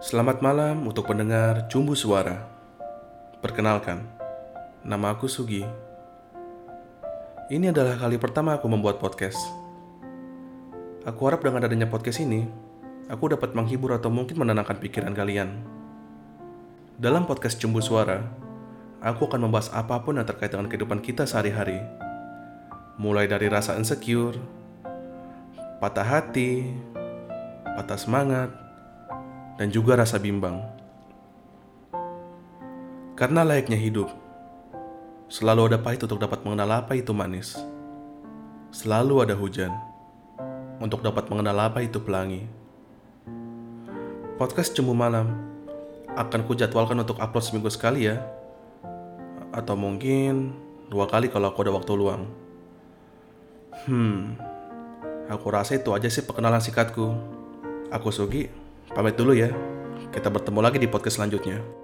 Selamat malam untuk pendengar Cumbu Suara. Perkenalkan, nama aku Sugi. Ini adalah kali pertama aku membuat podcast. Aku harap dengan adanya podcast ini, aku dapat menghibur atau mungkin menenangkan pikiran kalian. Dalam podcast Cumbu Suara, aku akan membahas apa pun yang terkait dengan kehidupan kita sehari-hari. Mulai dari rasa insecure, patah hati, patah semangat, dan juga rasa bimbang. Karena layaknya hidup, selalu ada pahit untuk dapat mengenal apa itu manis. Selalu ada hujan untuk dapat mengenal apa itu pelangi. Podcast Cembu Malam akan kujadwalkan untuk upload seminggu sekali ya. Atau mungkin dua kali kalau aku ada waktu luang. Hmm, aku rasa itu aja sih perkenalan sikatku. Aku Sugi, pamit dulu ya. Kita bertemu lagi di podcast selanjutnya.